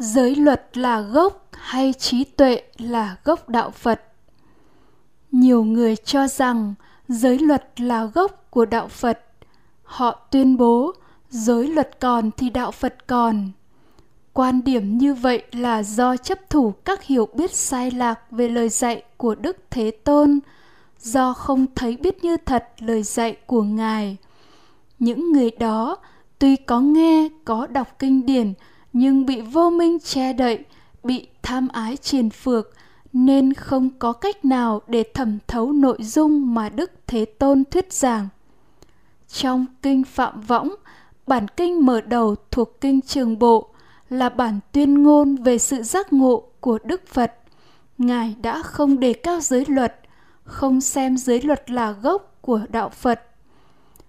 giới luật là gốc hay trí tuệ là gốc đạo phật? Nhiều người cho rằng giới luật là gốc của đạo phật. Họ tuyên bố giới luật còn thì đạo phật còn. Quan điểm như vậy là do chấp thủ các hiểu biết sai lạc về lời dạy của đức thế tôn, do không thấy biết như thật lời dạy của ngài. Những người đó tuy có nghe, có đọc kinh điển nhưng bị vô minh che đậy, bị tham ái triền phược, nên không có cách nào để thẩm thấu nội dung mà đức thế tôn thuyết giảng. Trong kinh phạm võng, bản kinh mở đầu thuộc kinh trường bộ là bản tuyên ngôn về sự giác ngộ của đức phật. Ngài đã không đề cao giới luật, không xem giới luật là gốc của đạo phật.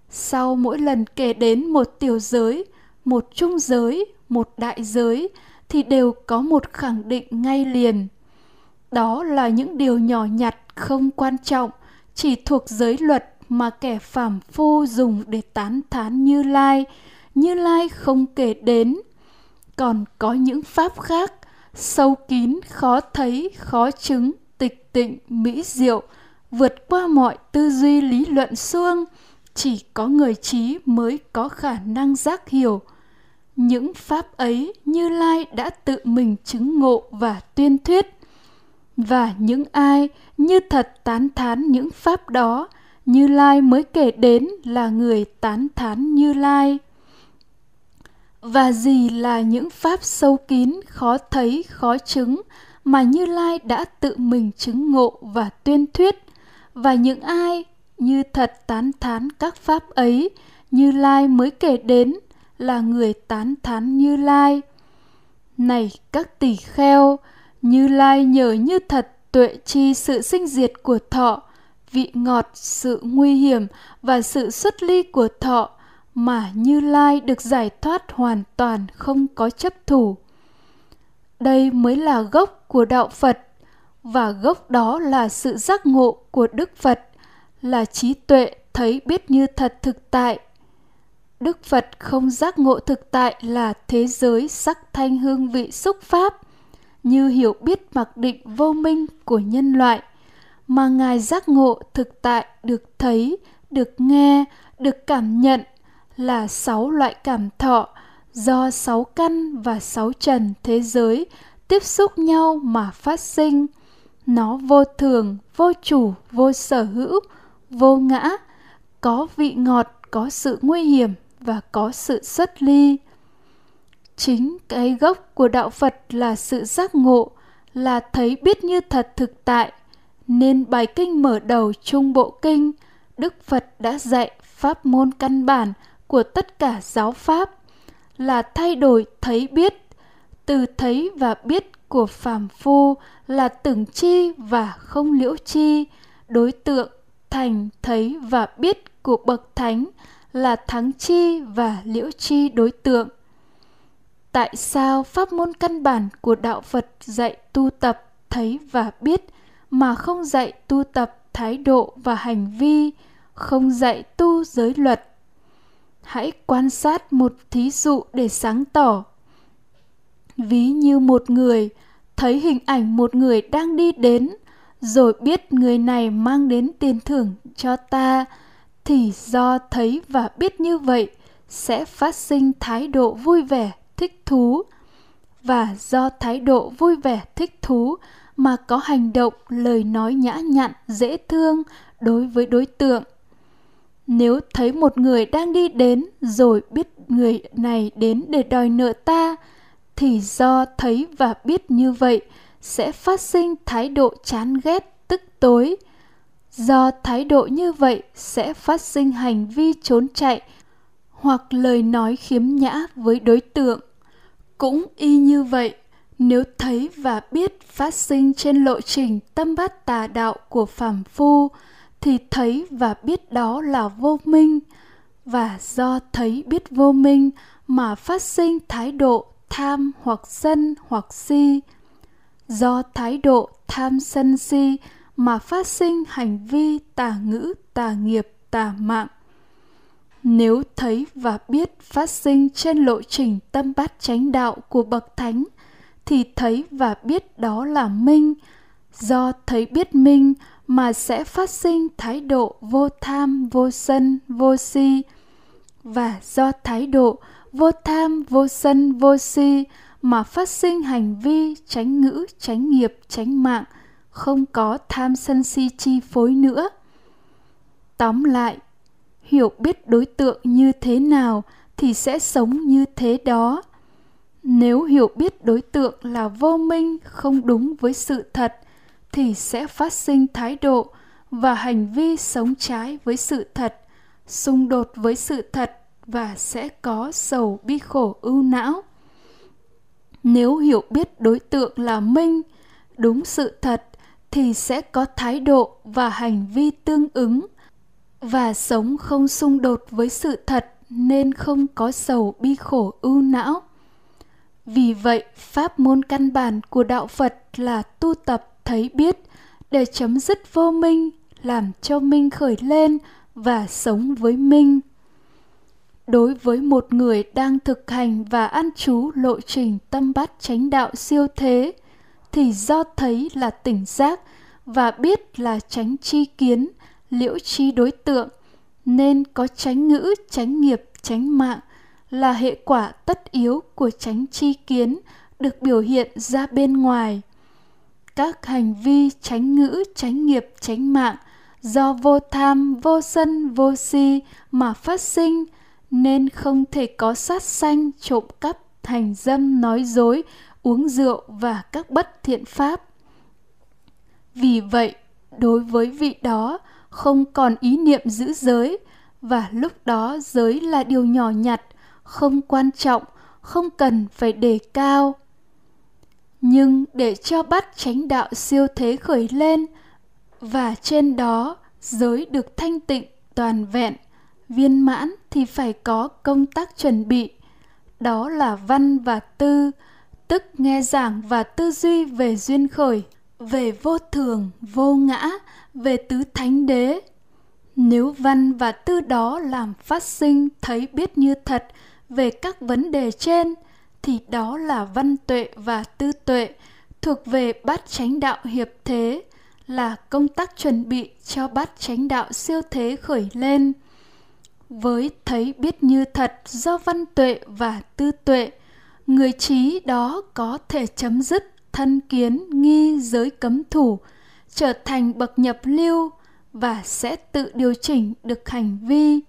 Sau mỗi lần kể đến một tiểu giới, một trung giới một đại giới thì đều có một khẳng định ngay liền. Đó là những điều nhỏ nhặt không quan trọng, chỉ thuộc giới luật mà kẻ phàm phu dùng để tán thán như lai. Như lai không kể đến. Còn có những pháp khác, sâu kín, khó thấy, khó chứng, tịch tịnh, mỹ diệu, vượt qua mọi tư duy lý luận xuông chỉ có người trí mới có khả năng giác hiểu những pháp ấy như lai đã tự mình chứng ngộ và tuyên thuyết. Và những ai như thật tán thán những pháp đó, như lai mới kể đến là người tán thán như lai. Và gì là những pháp sâu kín, khó thấy, khó chứng, mà như lai đã tự mình chứng ngộ và tuyên thuyết? Và những ai như thật tán thán các pháp ấy, như lai mới kể đến là người tán thán như lai. Này các tỷ kheo, như lai nhờ như thật tuệ chi sự sinh diệt của thọ, vị ngọt, sự nguy hiểm và sự xuất ly của thọ mà như lai được giải thoát hoàn toàn không có chấp thủ. Đây mới là gốc của đạo phật và gốc đó là sự giác ngộ của đức phật, là trí tuệ thấy biết như thật thực tại đức phật không giác ngộ thực tại là thế giới sắc thanh hương vị xúc pháp, như hiểu biết mặc định vô minh của nhân loại, mà ngài giác ngộ thực tại được thấy, được nghe, được cảm nhận là sáu loại cảm thọ do sáu căn và sáu trần thế giới tiếp xúc nhau mà phát sinh. Nó vô thường, vô chủ, vô sở hữu, vô ngã, có vị ngọt, có sự nguy hiểm và có sự xuất ly. Chính cái gốc của đạo phật là sự giác ngộ, là thấy biết như thật thực tại, nên bài kinh mở đầu trung bộ kinh, đức phật đã dạy pháp môn căn bản của tất cả giáo pháp là thay đổi thấy biết, từ thấy và biết của phàm phu là tưởng chi và không liễu chi, đối tượng thành thấy và biết của bậc thánh là thắng chi và liễu chi đối tượng. Tại sao pháp môn căn bản của đạo phật dạy tu tập, thấy và biết mà không dạy tu tập thái độ và hành vi, không dạy tu giới luật? Hãy quan sát một thí dụ để sáng tỏ. Ví như một người thấy hình ảnh một người đang đi đến, rồi biết người này mang đến tiền thưởng cho ta thì do thấy và biết như vậy, sẽ phát sinh thái độ vui vẻ, thích thú. Và do thái độ vui vẻ, thích thú mà có hành động lời nói nhã nhặn, dễ thương đối với đối tượng. Nếu thấy một người đang đi đến rồi biết người này đến để đòi nợ ta, thì do thấy và biết như vậy sẽ phát sinh thái độ chán ghét, tức tối do thái độ như vậy sẽ phát sinh hành vi trốn chạy hoặc lời nói khiếm nhã với đối tượng. Cũng y như vậy, nếu thấy và biết phát sinh trên lộ trình tâm bát tà đạo của phàm phu, thì thấy và biết đó là vô minh. Và do thấy biết vô minh mà phát sinh thái độ tham hoặc sân hoặc si. Do thái độ tham sân si mà phát sinh hành vi tà ngữ, tà nghiệp, tà mạng. Nếu thấy và biết phát sinh trên lộ trình tâm bát chánh đạo của bậc thánh, thì thấy và biết đó là minh. Do thấy biết minh mà sẽ phát sinh thái độ vô tham, vô sân, vô si. Và do thái độ vô tham, vô sân, vô si mà phát sinh hành vi tránh ngữ tránh nghiệp tránh mạng không có tham sân si chi phối nữa. Tóm lại, hiểu biết đối tượng như thế nào thì sẽ sống như thế đó. Nếu hiểu biết đối tượng là vô minh, không đúng với sự thật, thì sẽ phát sinh thái độ và hành vi sống trái với sự thật, xung đột với sự thật và sẽ có sầu bi khổ ưu não. Nếu hiểu biết đối tượng là minh, đúng sự thật thì sẽ có thái độ và hành vi tương ứng. Và sống không xung đột với sự thật nên không có sầu bi khổ ưu não. Vì vậy, pháp môn căn bản của đạo phật là tu tập thấy biết để chấm dứt vô minh, làm cho minh khởi lên và sống với minh. Đối với một người đang thực hành và ăn trú lộ trình tâm bát chánh đạo siêu thế thì do thấy là tỉnh giác và biết là tránh chi kiến, liễu chi đối tượng, nên có tránh ngữ, tránh nghiệp, tránh mạng là hệ quả tất yếu của tránh chi kiến được biểu hiện ra bên ngoài. Các hành vi tránh ngữ, tránh nghiệp, tránh mạng do vô tham, vô sân, vô si mà phát sinh nên không thể có sát sanh trộm cắp, thành dâm, nói dối uống rượu và các bất thiện pháp. Vì vậy, đối với vị đó, không còn ý niệm giữ giới, và lúc đó giới là điều nhỏ nhặt, không quan trọng, không cần phải đề cao. Nhưng để cho bắt chánh đạo siêu thế khởi lên, và trên đó giới được thanh tịnh, toàn vẹn, viên mãn thì phải có công tác chuẩn bị. Đó là văn và tư tức nghe giảng và tư duy về duyên khởi, về vô thường, vô ngã, về tứ thánh đế. Nếu văn và tư đó làm phát sinh thấy biết như thật về các vấn đề trên, thì đó là văn tuệ và tư tuệ thuộc về bát chánh đạo hiệp thế, là công tác chuẩn bị cho bát chánh đạo siêu thế khởi lên. Với thấy biết như thật do văn tuệ và tư tuệ người trí đó có thể chấm dứt thân kiến nghi giới cấm thủ, trở thành bậc nhập lưu và sẽ tự điều chỉnh được hành vi.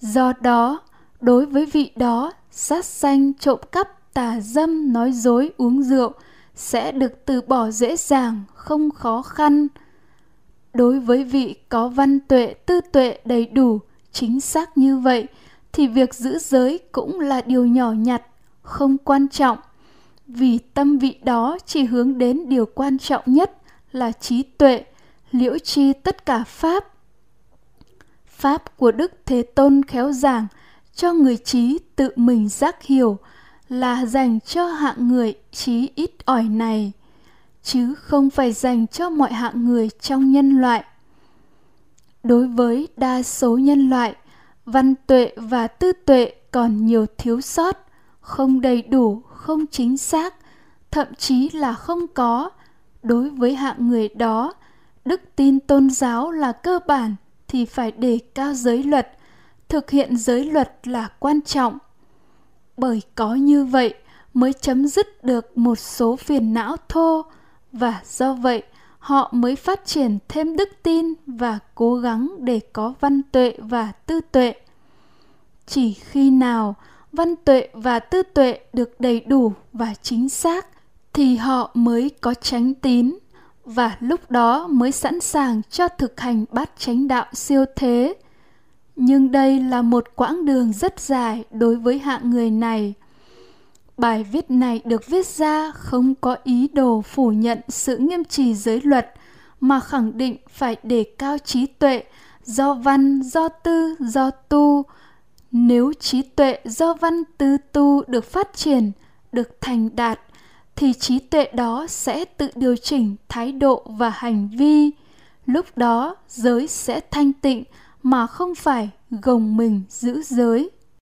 Do đó, đối với vị đó, sát sanh trộm cắp tà dâm nói dối uống rượu sẽ được từ bỏ dễ dàng, không khó khăn. Đối với vị có văn tuệ, tư tuệ đầy đủ, chính xác như vậy, thì việc giữ giới cũng là điều nhỏ nhặt không quan trọng. Vì tâm vị đó chỉ hướng đến điều quan trọng nhất là trí tuệ, liễu chi tất cả pháp. Pháp của đức thế tôn khéo giảng cho người trí tự mình giác hiểu là dành cho hạng người trí ít ỏi này, chứ không phải dành cho mọi hạng người trong nhân loại. Đối với đa số nhân loại, văn tuệ và tư tuệ còn nhiều thiếu sót không đầy đủ, không chính xác, thậm chí là không có. Đối với hạng người đó, đức tin tôn giáo là cơ bản thì phải đề cao giới luật, thực hiện giới luật là quan trọng. Bởi có như vậy mới chấm dứt được một số phiền não thô và do vậy họ mới phát triển thêm đức tin và cố gắng để có văn tuệ và tư tuệ. Chỉ khi nào văn tuệ và tư tuệ được đầy đủ và chính xác thì họ mới có tránh tín và lúc đó mới sẵn sàng cho thực hành bát chánh đạo siêu thế. Nhưng đây là một quãng đường rất dài đối với hạng người này. Bài viết này được viết ra không có ý đồ phủ nhận sự nghiêm trì giới luật, mà khẳng định phải đề cao trí tuệ do văn, do tư, do tu nếu trí tuệ do văn tư tu được phát triển, được thành đạt, thì trí tuệ đó sẽ tự điều chỉnh thái độ và hành vi. Lúc đó, giới sẽ thanh tịnh mà không phải gồng mình giữ giới.